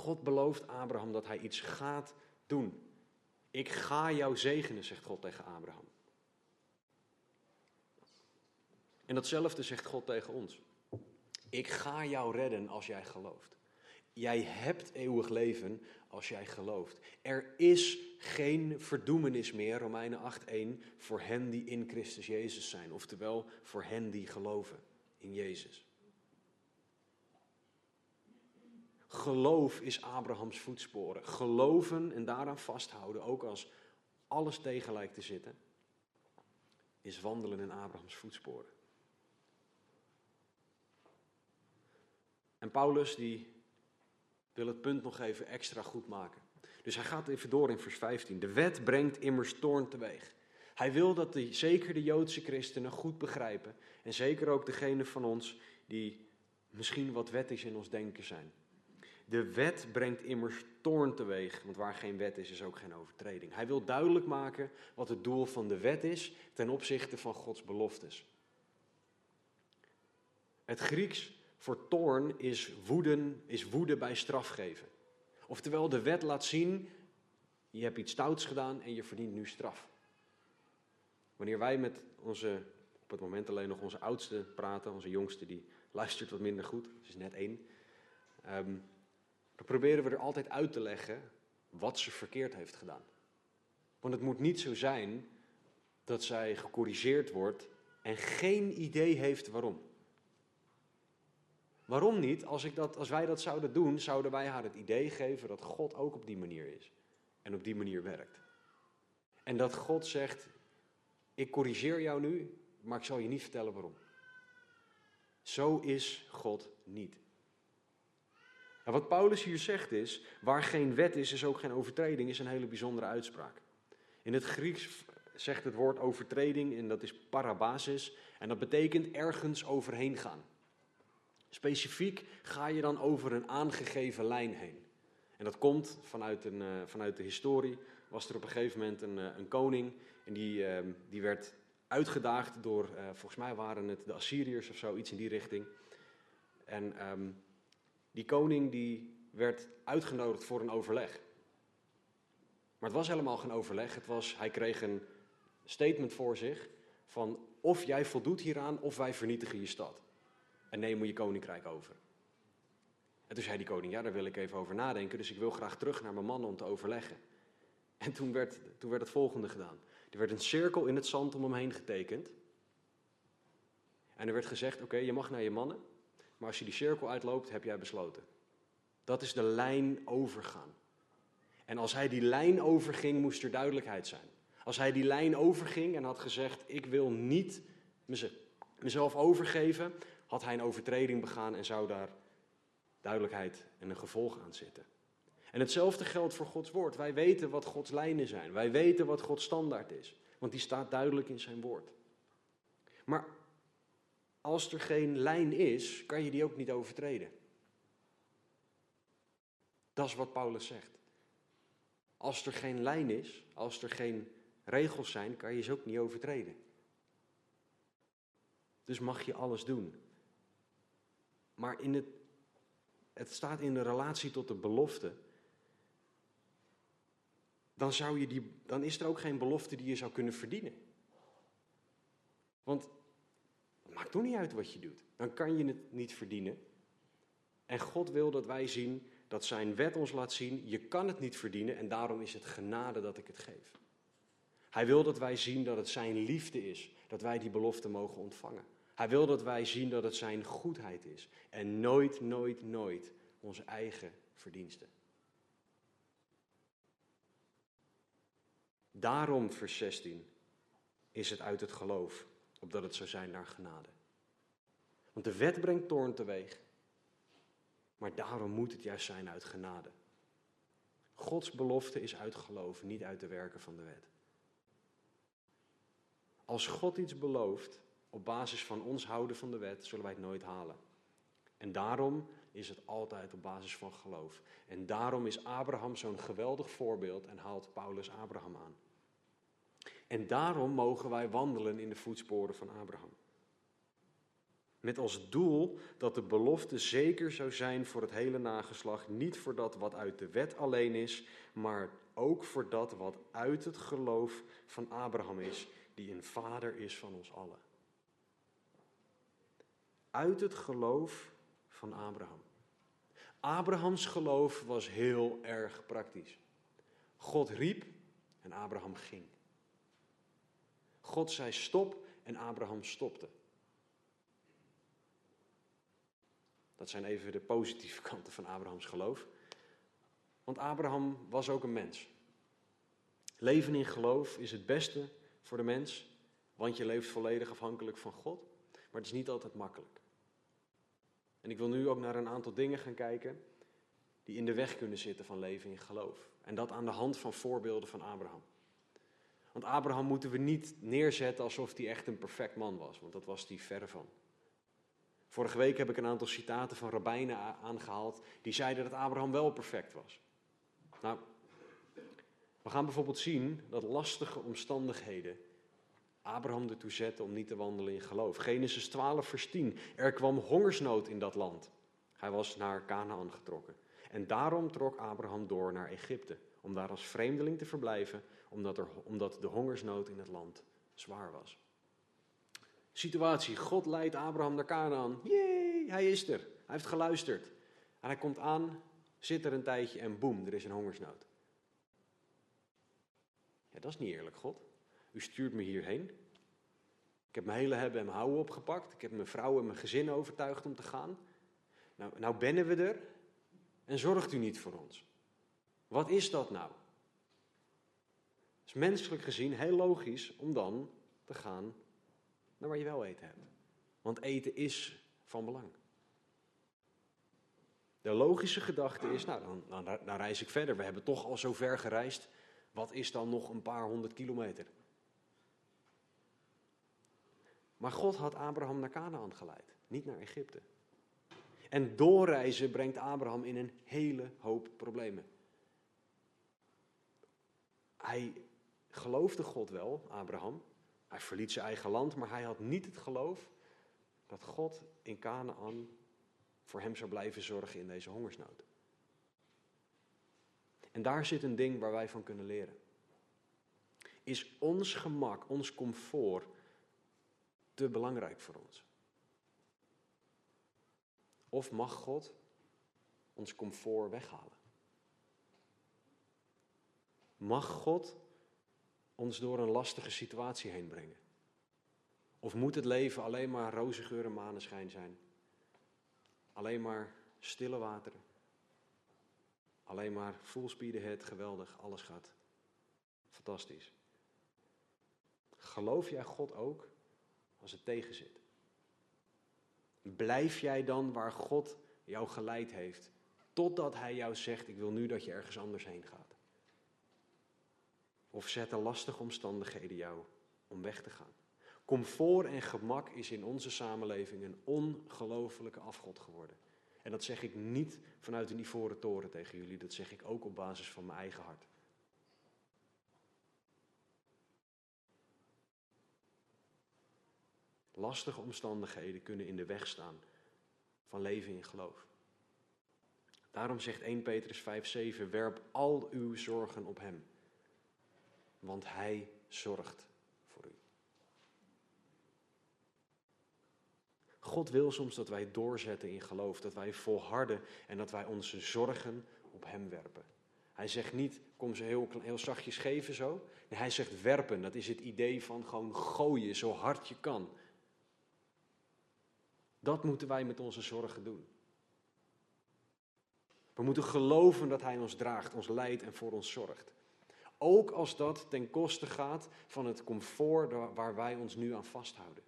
God belooft Abraham dat hij iets gaat doen. Ik ga jou zegenen, zegt God tegen Abraham. En datzelfde zegt God tegen ons. Ik ga jou redden als jij gelooft. Jij hebt eeuwig leven als jij gelooft. Er is geen verdoemenis meer, Romeinen 8:1, voor hen die in Christus Jezus zijn. Oftewel, voor hen die geloven in Jezus. Geloof is Abrahams voetsporen. Geloven en daaraan vasthouden, ook als alles tegen lijkt te zitten, is wandelen in Abrahams voetsporen. En Paulus die wil het punt nog even extra goed maken. Dus hij gaat even door in vers 15. De wet brengt immers toorn teweeg. Hij wil dat de, zeker de Joodse christenen goed begrijpen. En zeker ook degene van ons die misschien wat wettisch in ons denken zijn. De wet brengt immers toorn teweeg, want waar geen wet is, is ook geen overtreding. Hij wil duidelijk maken wat het doel van de wet is ten opzichte van Gods beloftes. Het Grieks voor toorn is, woeden, is woede bij strafgeven. Oftewel, de wet laat zien, je hebt iets stouts gedaan en je verdient nu straf. Wanneer wij met onze, op het moment alleen nog onze oudste praten, onze jongste die luistert wat minder goed, ze is net één, um, proberen we er altijd uit te leggen wat ze verkeerd heeft gedaan. Want het moet niet zo zijn dat zij gecorrigeerd wordt en geen idee heeft waarom. Waarom niet? Als, ik dat, als wij dat zouden doen, zouden wij haar het idee geven dat God ook op die manier is. En op die manier werkt. En dat God zegt, ik corrigeer jou nu, maar ik zal je niet vertellen waarom. Zo is God niet. En wat Paulus hier zegt is, waar geen wet is, is ook geen overtreding, is een hele bijzondere uitspraak. In het Grieks zegt het woord overtreding, en dat is parabasis, en dat betekent ergens overheen gaan. Specifiek ga je dan over een aangegeven lijn heen. En dat komt vanuit, een, uh, vanuit de historie. Was er op een gegeven moment een, uh, een koning en die, uh, die werd uitgedaagd door, eh, volgens mij waren het de Assyriërs of zo, iets in die richting. En um, die koning die werd uitgenodigd voor een overleg. Maar het was helemaal geen overleg. Het was, hij kreeg een statement voor zich van of jij voldoet hieraan of wij vernietigen je stad en neem je koninkrijk over. En toen zei die koning, ja, daar wil ik even over nadenken, dus ik wil graag terug naar mijn mannen om te overleggen. En toen werd, toen werd het volgende gedaan. Er werd een cirkel in het zand om hem heen getekend. En er werd gezegd, oké, je mag naar je mannen, maar als je die cirkel uitloopt, heb jij besloten. Dat is de lijn overgaan. En als hij die lijn overging, moest er duidelijkheid zijn. Als hij die lijn overging en had gezegd, ik wil niet mezelf overgeven, had hij een overtreding begaan en zou daar duidelijkheid en een gevolg aan zitten. En hetzelfde geldt voor Gods woord. Wij weten wat Gods lijnen zijn. Wij weten wat Gods standaard is. Want die staat duidelijk in zijn woord. Maar als er geen lijn is, kan je die ook niet overtreden. Dat is wat Paulus zegt. Als er geen lijn is, als er geen regels zijn, kan je ze ook niet overtreden. Dus mag je alles doen. Maar in het, het staat in de relatie tot de belofte. Dan, zou je die, dan is er ook geen belofte die je zou kunnen verdienen. Want maakt toch niet uit wat je doet. Dan kan je het niet verdienen. En God wil dat wij zien dat zijn wet ons laat zien, je kan het niet verdienen en daarom is het genade dat ik het geef. Hij wil dat wij zien dat het zijn liefde is, dat wij die belofte mogen ontvangen. Hij wil dat wij zien dat het zijn goedheid is en nooit, nooit, nooit onze eigen verdiensten. Daarom, vers 16, is het uit het geloof, opdat het zou zijn naar genade. Want de wet brengt toorn teweeg, maar daarom moet het juist zijn uit genade. Gods belofte is uit geloof, niet uit de werken van de wet. Als God iets belooft, op basis van ons houden van de wet zullen wij het nooit halen. En daarom is het altijd op basis van geloof. En daarom is Abraham zo'n geweldig voorbeeld en haalt Paulus Abraham aan. En daarom mogen wij wandelen in de voetsporen van Abraham. Met als doel dat de belofte zeker zou zijn voor het hele nageslacht, niet voor dat wat uit de wet alleen is, maar ook voor dat wat uit het geloof van Abraham is, die een vader is van ons allen. Uit het geloof van Abraham. Abrahams geloof was heel erg praktisch. God riep en Abraham ging. God zei stop en Abraham stopte. Dat zijn even de positieve [laughs] kanten van Abrahams geloof. Want Abraham was ook een mens. Leven in geloof is het beste voor de mens, want je leeft volledig afhankelijk van God. Maar het is niet altijd makkelijk. En ik wil nu ook naar een aantal dingen gaan kijken die in de weg kunnen zitten van leven in geloof. En dat aan de hand van voorbeelden van Abraham. Want Abraham moeten we niet neerzetten alsof hij echt een perfect man was, want dat was hij verre van. Vorige week heb ik een aantal citaten van rabbijnen aangehaald die zeiden dat Abraham wel perfect was. Nou, we gaan bijvoorbeeld zien dat lastige omstandigheden Abraham ertoe zetten om niet te wandelen in geloof. Genesis 12, vers 10. Er kwam hongersnood in dat land. Hij was naar Canaan getrokken. En daarom trok Abraham door naar Egypte, om daar als vreemdeling te verblijven, omdat, er, omdat de hongersnood in het land zwaar was. Situatie, God leidt Abraham naar Canaan. Jee, hij is er. Hij heeft geluisterd. En hij komt aan, zit er een tijdje en boem, er is een hongersnood. Ja, dat is niet eerlijk, God. U stuurt me hierheen. Ik heb mijn hele hebben en mijn houden opgepakt. Ik heb mijn vrouw en mijn gezin overtuigd om te gaan. Nou, nou bennen we er en zorgt u niet voor ons. Wat is dat nou? Is menselijk gezien heel logisch om dan te gaan naar waar je wel eten hebt. Want eten is van belang. De logische gedachte is, nou dan, dan, dan, reis ik verder. We hebben toch al zo ver gereisd. Wat is dan nog een paar honderd kilometer? Maar God had Abraham naar Canaan geleid, niet naar Egypte. En doorreizen brengt Abraham in een hele hoop problemen. Hij geloofde God wel, Abraham. Hij verliet zijn eigen land, maar hij had niet het geloof dat God in Canaan voor hem zou blijven zorgen in deze hongersnood. En daar zit een ding waar wij van kunnen leren. Is ons gemak, ons comfort te belangrijk voor ons? Of mag God ons comfort weghalen? Mag God ons door een lastige situatie heen brengen? Of moet het leven alleen maar roze geur maneschijn zijn? Alleen maar stille wateren? Alleen maar full speed ahead, geweldig, alles gaat fantastisch. Geloof jij God ook als het tegenzit? Blijf jij dan waar God jou geleid heeft, totdat Hij jou zegt: Ik wil nu dat je ergens anders heen gaat? Of zetten lastige omstandigheden jou om weg te gaan? Comfort en gemak is in onze samenleving een ongelofelijke afgod geworden. En dat zeg ik niet vanuit een ivoren toren tegen jullie, dat zeg ik ook op basis van mijn eigen hart. Lastige omstandigheden kunnen in de weg staan van leven in geloof. Daarom zegt 1 Petrus 5:7: werp al uw zorgen op hem, want hij zorgt voor u. God wil soms dat wij doorzetten in geloof, dat wij volharden en dat wij onze zorgen op hem werpen. Hij zegt niet, kom ze heel, heel zachtjes geven zo. Nee, hij zegt werpen, dat is het idee van gewoon gooien zo hard je kan. Dat moeten wij met onze zorgen doen. We moeten geloven dat Hij ons draagt, ons leidt en voor ons zorgt. Ook als dat ten koste gaat van het comfort waar wij ons nu aan vasthouden.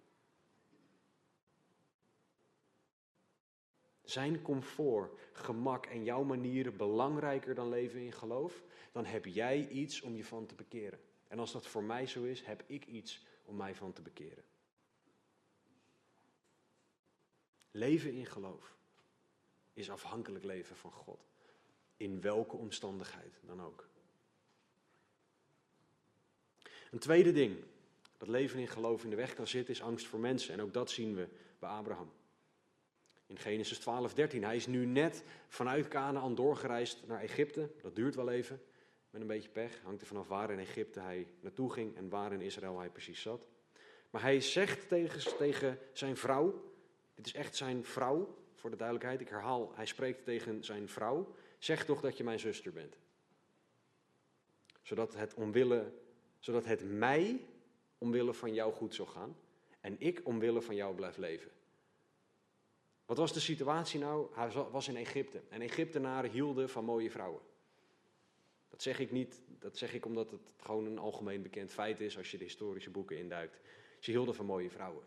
Zijn comfort, gemak en jouw manieren belangrijker dan leven in geloof, dan heb jij iets om je van te bekeren. En als dat voor mij zo is, heb ik iets om mij van te bekeren. Leven in geloof is afhankelijk leven van God. In welke omstandigheid dan ook. Een tweede ding dat leven in geloof in de weg kan zitten is angst voor mensen. En ook dat zien we bij Abraham. In Genesis 12, 13. Hij is nu net vanuit Canaan doorgereisd naar Egypte. Dat duurt wel even. met een beetje pech. Hangt er vanaf waar in Egypte hij naartoe ging en waar in Israël hij precies zat. Maar hij zegt tegen, tegen zijn vrouw, dit is echt zijn vrouw, voor de duidelijkheid, ik herhaal, hij spreekt tegen zijn vrouw, zeg toch dat je mijn zuster bent. Zodat het, omwille, zodat het mij omwille van jou goed zal gaan en ik omwille van jou blijf leven. Wat was de situatie nou? Hij was in Egypte en Egyptenaren hielden van mooie vrouwen. Dat zeg ik niet, dat zeg ik omdat het gewoon een algemeen bekend feit is als je de historische boeken induikt. Ze hielden van mooie vrouwen.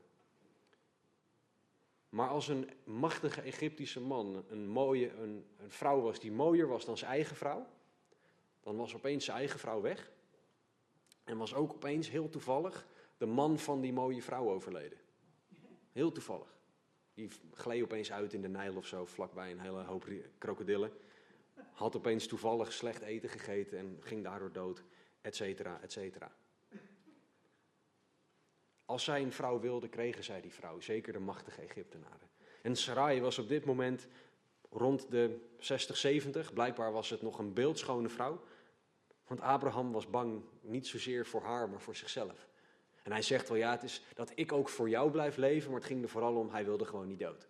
Maar als een machtige Egyptische man een, mooie, een, een vrouw was die mooier was dan zijn eigen vrouw, dan was opeens zijn eigen vrouw weg. En was ook opeens heel toevallig de man van die mooie vrouw overleden. Heel toevallig. Die gleed opeens uit in de Nijl of zo, vlakbij een hele hoop krokodillen. Had opeens toevallig slecht eten gegeten en ging daardoor dood, et cetera, et cetera. Als zij een vrouw wilde, kregen zij die vrouw, zeker de machtige Egyptenaren. En Sarai was op dit moment rond de 60, 70. Blijkbaar was het nog een beeldschone vrouw. Want Abraham was bang niet zozeer voor haar, maar voor zichzelf. En hij zegt wel, ja, het is dat ik ook voor jou blijf leven, maar het ging er vooral om, hij wilde gewoon niet dood.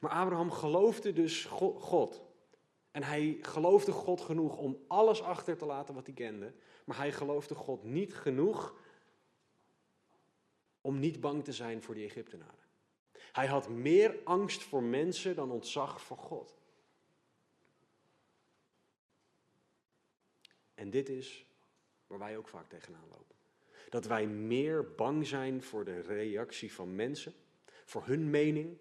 Maar Abraham geloofde dus God. En hij geloofde God genoeg om alles achter te laten wat hij kende. Maar hij geloofde God niet genoeg om niet bang te zijn voor die Egyptenaren. Hij had meer angst voor mensen dan ontzag voor God. En dit is waar wij ook vaak tegenaan lopen. Dat wij meer bang zijn voor de reactie van mensen, voor hun mening,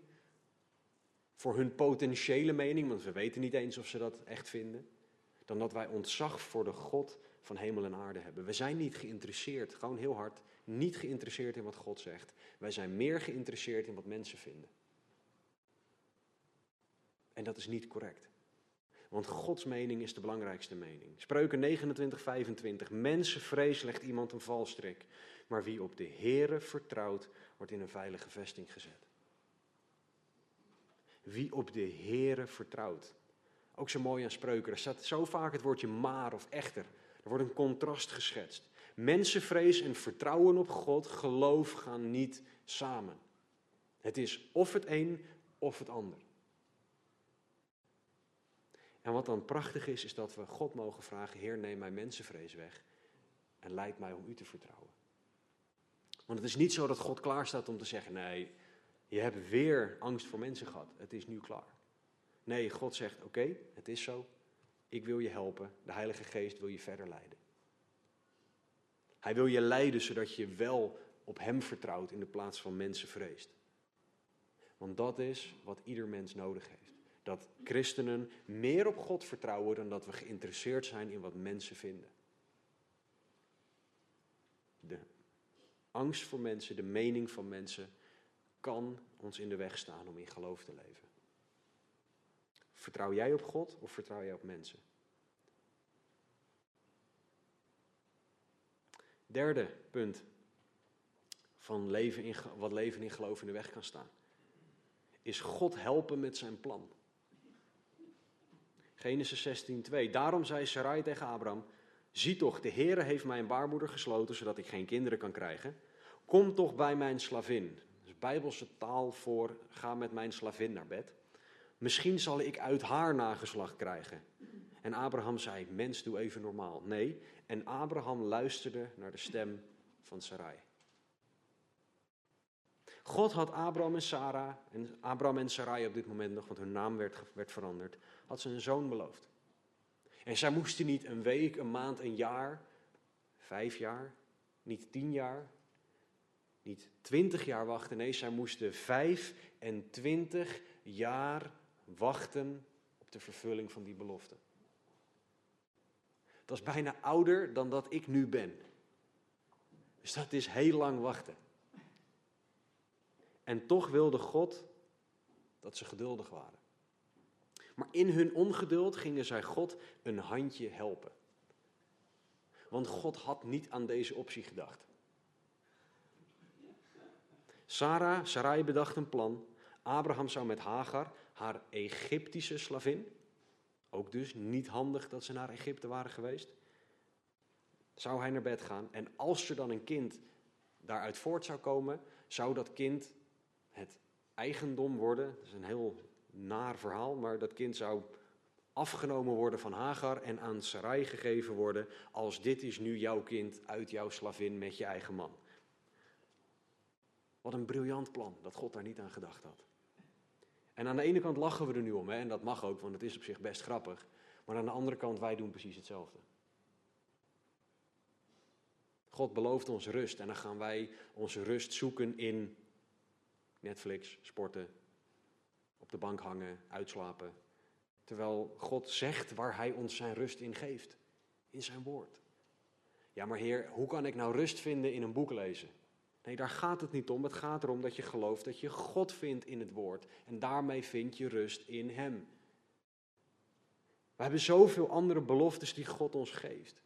voor hun potentiële mening, want we weten niet eens of ze dat echt vinden, dan dat wij ontzag voor de God van hemel en aarde hebben. We zijn niet geïnteresseerd, gewoon heel hard, niet geïnteresseerd in wat God zegt. Wij zijn meer geïnteresseerd in wat mensen vinden. En dat is niet correct. Want Gods mening is de belangrijkste mening. Spreuken 29, 25. Mensenvrees legt iemand een valstrik. Maar wie op de Here vertrouwt, wordt in een veilige vesting gezet. Wie op de Here vertrouwt. Ook zo mooi aan spreuken. Er staat zo vaak het woordje maar of echter. Er wordt een contrast geschetst. Mensenvrees en vertrouwen op God, geloof gaan niet samen. Het is of het een of het ander. En wat dan prachtig is, is dat we God mogen vragen: Heer, neem mijn mensenvrees weg en leid mij om u te vertrouwen. Want het is niet zo dat God klaar staat om te zeggen: Nee, je hebt weer angst voor mensen gehad. Het is nu klaar. Nee, God zegt: Oké, het is zo. Ik wil je helpen. De Heilige Geest wil je verder leiden. Hij wil je leiden zodat je wel op Hem vertrouwt in de plaats van mensen vreest. Want dat is wat ieder mens nodig heeft. Dat christenen meer op God vertrouwen dan dat we geïnteresseerd zijn in wat mensen vinden. De angst voor mensen, de mening van mensen, kan ons in de weg staan om in geloof te leven. Vertrouw jij op God of vertrouw jij op mensen? Derde punt van leven in, wat leven in geloof in de weg kan staan, is God helpen met zijn plan. Genesis 16:2. Daarom zei Sarai tegen Abraham: Zie toch, de Heere heeft mijn baarmoeder gesloten, zodat ik geen kinderen kan krijgen. Kom toch bij mijn slavin. Dus bijbelse taal voor ga met mijn slavin naar bed. Misschien zal ik uit haar nageslacht krijgen. En Abraham zei: Mens, doe even normaal. Nee. En Abraham luisterde naar de stem van Sarai. God had Abraham en Sarah, en Abraham en Sarai op dit moment nog, want hun naam werd, werd veranderd, had ze een zoon beloofd. En zij moesten niet een week, een maand, een jaar, vijf jaar, niet tien jaar, niet twintig jaar wachten. Nee, zij moesten vijf en twintig jaar wachten op de vervulling van die belofte. Dat is bijna ouder dan dat ik nu ben. Dus dat is heel lang wachten. En toch wilde God dat ze geduldig waren. Maar in hun ongeduld gingen zij God een handje helpen. Want God had niet aan deze optie gedacht. Sarah, Sarai bedacht een plan. Abraham zou met Hagar, haar Egyptische slavin, Ook dus niet handig dat ze naar Egypte waren geweest. Zou hij naar bed gaan en als er dan een kind daaruit voort zou komen, zou dat kind het eigendom worden. Dat is een heel naar verhaal, maar dat kind zou afgenomen worden van Hagar en aan Sarai gegeven worden als dit is nu jouw kind uit jouw slavin met je eigen man. Wat een briljant plan dat God daar niet aan gedacht had. En aan de ene kant lachen we er nu om, hè, en dat mag ook, want het is op zich best grappig. Maar aan de andere kant, wij doen precies hetzelfde. God belooft ons rust en dan gaan wij onze rust zoeken in Netflix, sporten, op de bank hangen, uitslapen. Terwijl God zegt waar Hij ons zijn rust in geeft, in zijn woord. Ja, maar Heer, hoe kan ik nou rust vinden in een boek lezen? Nee, daar gaat het niet om. Het gaat erom dat je gelooft dat je God vindt in het woord. En daarmee vind je rust in Hem. We hebben zoveel andere beloftes die God ons geeft.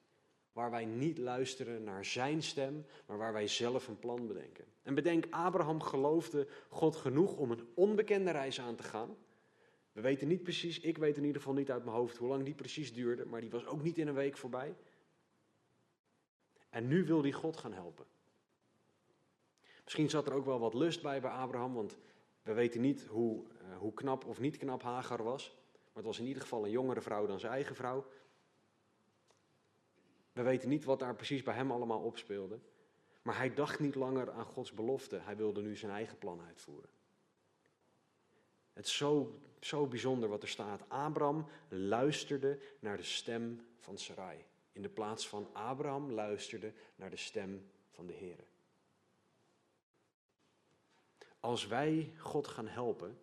Waar wij niet luisteren naar Zijn stem, maar waar wij zelf een plan bedenken. En bedenk, Abraham geloofde God genoeg om een onbekende reis aan te gaan. We weten niet precies, ik weet in ieder geval niet uit mijn hoofd hoe lang die precies duurde, maar die was ook niet in een week voorbij. En nu wil hij God gaan helpen. Misschien zat er ook wel wat lust bij bij Abraham, want we weten niet hoe, uh, hoe knap of niet knap Hagar was. Maar het was in ieder geval een jongere vrouw dan zijn eigen vrouw. We weten niet wat daar precies bij hem allemaal opspeelde. Maar hij dacht niet langer aan Gods belofte. Hij wilde nu zijn eigen plan uitvoeren. Het is zo, zo bijzonder wat er staat. Abraham luisterde naar de stem van Sarai. In de plaats van Abraham luisterde naar de stem van de Heer. Als wij God gaan helpen,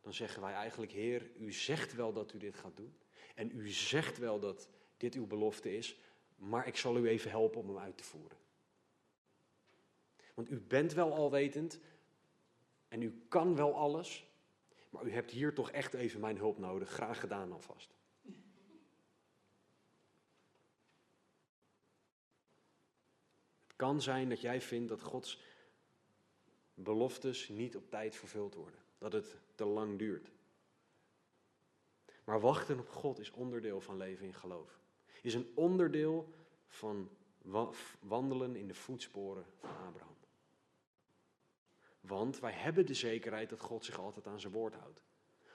dan zeggen wij eigenlijk, Heer, u zegt wel dat u dit gaat doen. En u zegt wel dat dit uw belofte is, maar ik zal u even helpen om hem uit te voeren. Want u bent wel alwetend en u kan wel alles, maar u hebt hier toch echt even mijn hulp nodig. Graag gedaan alvast. Het kan zijn dat jij vindt dat Gods beloftes niet op tijd vervuld worden. Dat het te lang duurt. Maar wachten op God is onderdeel van leven in geloof. Is een onderdeel van wandelen in de voetsporen van Abraham. Want wij hebben de zekerheid dat God zich altijd aan zijn woord houdt.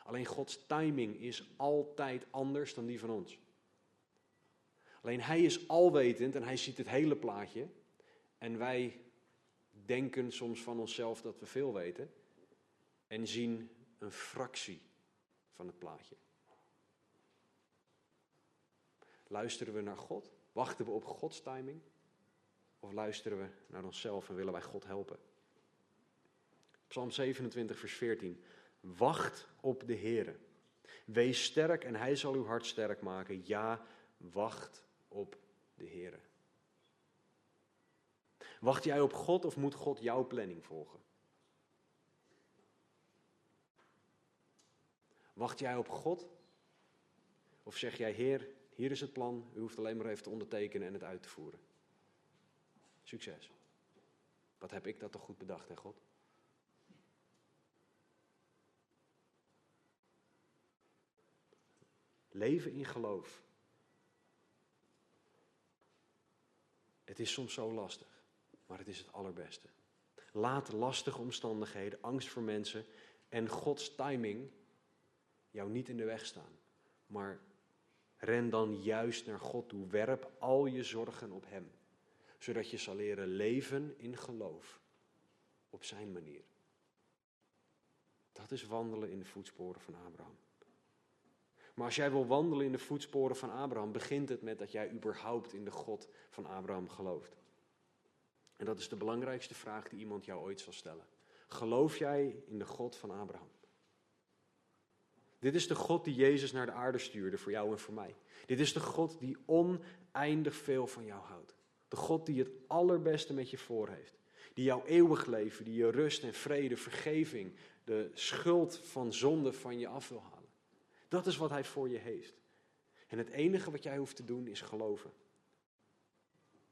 Alleen Gods timing is altijd anders dan die van ons. Alleen Hij is alwetend en Hij ziet het hele plaatje. En wij denken soms van onszelf dat we veel weten en zien een fractie van het plaatje. Luisteren we naar God? Wachten we op Gods timing? Of luisteren we naar onszelf en willen wij God helpen? Psalm 27, vers 14. Wacht op de Heere. Wees sterk en hij zal uw hart sterk maken. Ja, wacht op de Heere. Wacht jij op God of moet God jouw planning volgen? Wacht jij op God? Of zeg jij, Heer, hier is het plan, u hoeft alleen maar even te ondertekenen en het uit te voeren? Succes. Wat heb ik dat toch goed bedacht, hè God? Leven in geloof. Het is soms zo lastig, maar het is het allerbeste. Laat lastige omstandigheden, angst voor mensen en Gods timing jou niet in de weg staan. Maar ren dan juist naar God toe. Werp al je zorgen op Hem, zodat je zal leren leven in geloof op Zijn manier. Dat is wandelen in de voetsporen van Abraham. Maar als jij wil wandelen in de voetsporen van Abraham, begint het met dat jij überhaupt in de God van Abraham gelooft. En dat is de belangrijkste vraag die iemand jou ooit zal stellen. Geloof jij in de God van Abraham? Dit is de God die Jezus naar de aarde stuurde voor jou en voor mij. Dit is de God die oneindig veel van jou houdt. De God die het allerbeste met je voor heeft. Die jouw eeuwig leven, die je rust en vrede, vergeving, de schuld van zonde van je af wil halen. Dat is wat hij voor je heeft. En het enige wat jij hoeft te doen is geloven.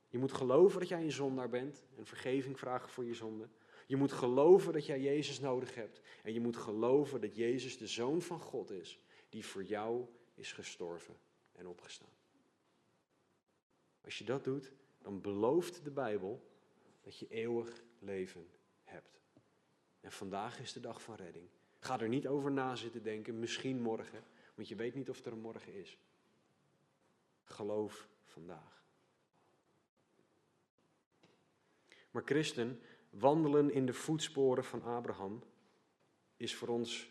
Je moet geloven dat jij een zondaar bent en vergeving vragen voor je zonde. Je moet geloven dat jij Jezus nodig hebt. En je moet geloven dat Jezus de Zoon van God is, die voor jou is gestorven en opgestaan. Als je dat doet, dan belooft de Bijbel dat je eeuwig leven hebt. En vandaag is de dag van redding. Ga er niet over na zitten denken, misschien morgen, want je weet niet of er een morgen is. Geloof vandaag. Maar christen, wandelen in de voetsporen van Abraham is voor ons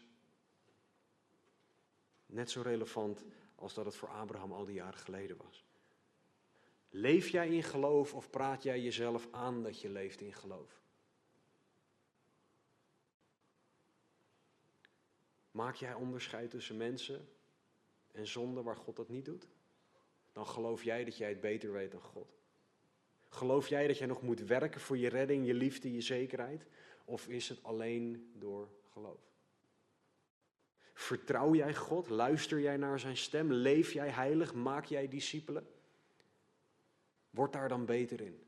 net zo relevant als dat het voor Abraham al die jaren geleden was. Leef jij in geloof of praat jij jezelf aan dat je leeft in geloof? Maak jij onderscheid tussen mensen en zonde waar God dat niet doet? Dan geloof jij dat jij het beter weet dan God. Geloof jij dat jij nog moet werken voor je redding, je liefde, je zekerheid? Of is het alleen door geloof? Vertrouw jij God? Luister jij naar zijn stem? Leef jij heilig? Maak jij discipelen? Word daar dan beter in.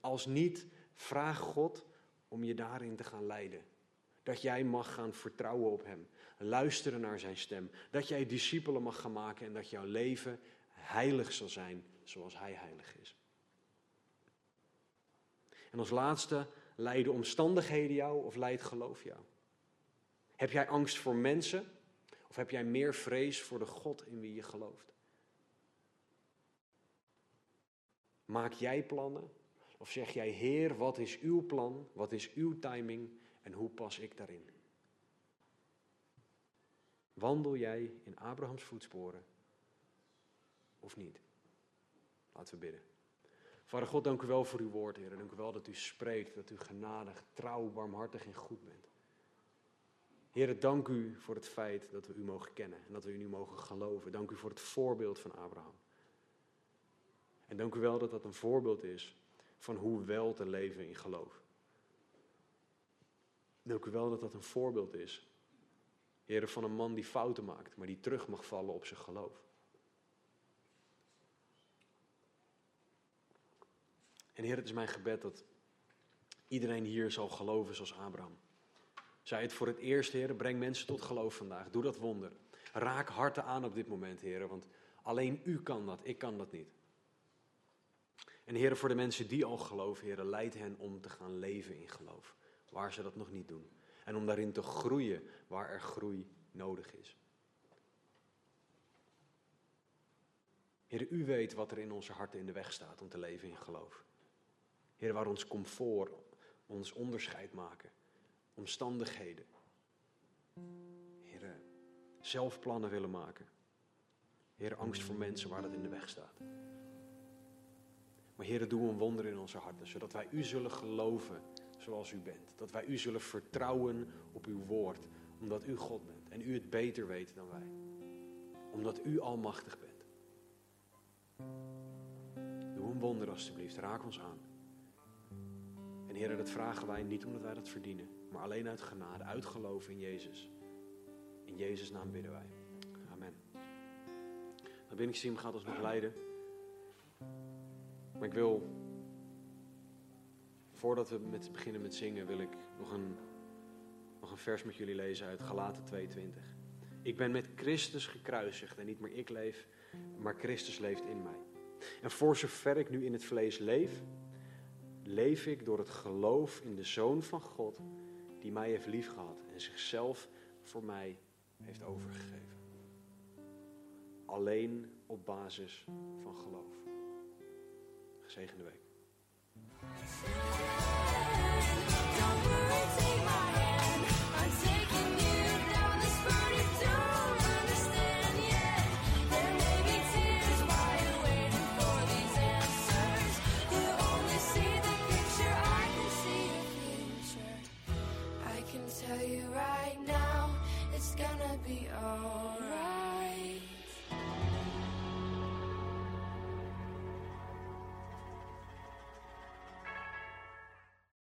Als niet, vraag God om je daarin te gaan leiden. Dat jij mag gaan vertrouwen op Hem. Luisteren naar Zijn stem. Dat jij discipelen mag gaan maken en dat jouw leven heilig zal zijn zoals Hij heilig is. En als laatste, leiden omstandigheden jou of leidt geloof jou? Heb jij angst voor mensen of heb jij meer vrees voor de God in wie je gelooft? Maak jij plannen of zeg jij, Heer, wat is uw plan, wat is uw timing en hoe pas ik daarin? Wandel jij in Abrahams voetsporen of niet? Laten we bidden. Vader God, dank u wel voor uw woord, Heer. Dank u wel dat u spreekt, dat u genadig, trouw, warmhartig en goed bent. Heer, dank u voor het feit dat we u mogen kennen en dat we u nu mogen geloven. Dank u voor het voorbeeld van Abraham. En dank u wel dat dat een voorbeeld is van hoe wel te leven in geloof. Dank u wel dat dat een voorbeeld is, Heer, van een man die fouten maakt, maar die terug mag vallen op zijn geloof. En Heer, het is mijn gebed dat iedereen hier zal geloven zoals Abraham. Zij het voor het eerst, Heer, breng mensen tot geloof vandaag. Doe dat wonder. Raak harten aan op dit moment, Heer, want alleen U kan dat, ik kan dat niet. En Heer, voor de mensen die al geloven, Heer, leid hen om te gaan leven in geloof, waar ze dat nog niet doen. En om daarin te groeien waar er groei nodig is. Heer, U weet wat er in onze harten in de weg staat om te leven in geloof. Heer, waar ons comfort, ons onderscheid maken, omstandigheden. Heer, zelf plannen willen maken. Heer, angst voor mensen waar dat in de weg staat. Maar Heer, doe een wonder in onze harten, zodat wij U zullen geloven zoals U bent. Dat wij U zullen vertrouwen op Uw woord, omdat U God bent en U het beter weet dan wij. Omdat U almachtig bent. Doe een wonder alstublieft, raak ons aan. Heer, dat vragen wij niet omdat wij dat verdienen, maar alleen uit genade, uit geloof in Jezus. In Jezus' naam bidden wij. Amen. Dan ben ik gaat ons nog. Maar ik wil, voordat we met beginnen met zingen, wil ik nog een, nog een vers met jullie lezen uit Galaten 22. Ik ben met Christus gekruisigd en niet meer ik leef, maar Christus leeft in mij. En voor zover ik nu in het vlees leef, leef ik door het geloof in de Zoon van God, die mij heeft liefgehad en zichzelf voor mij heeft overgegeven. Alleen op basis van geloof. Gezegende week.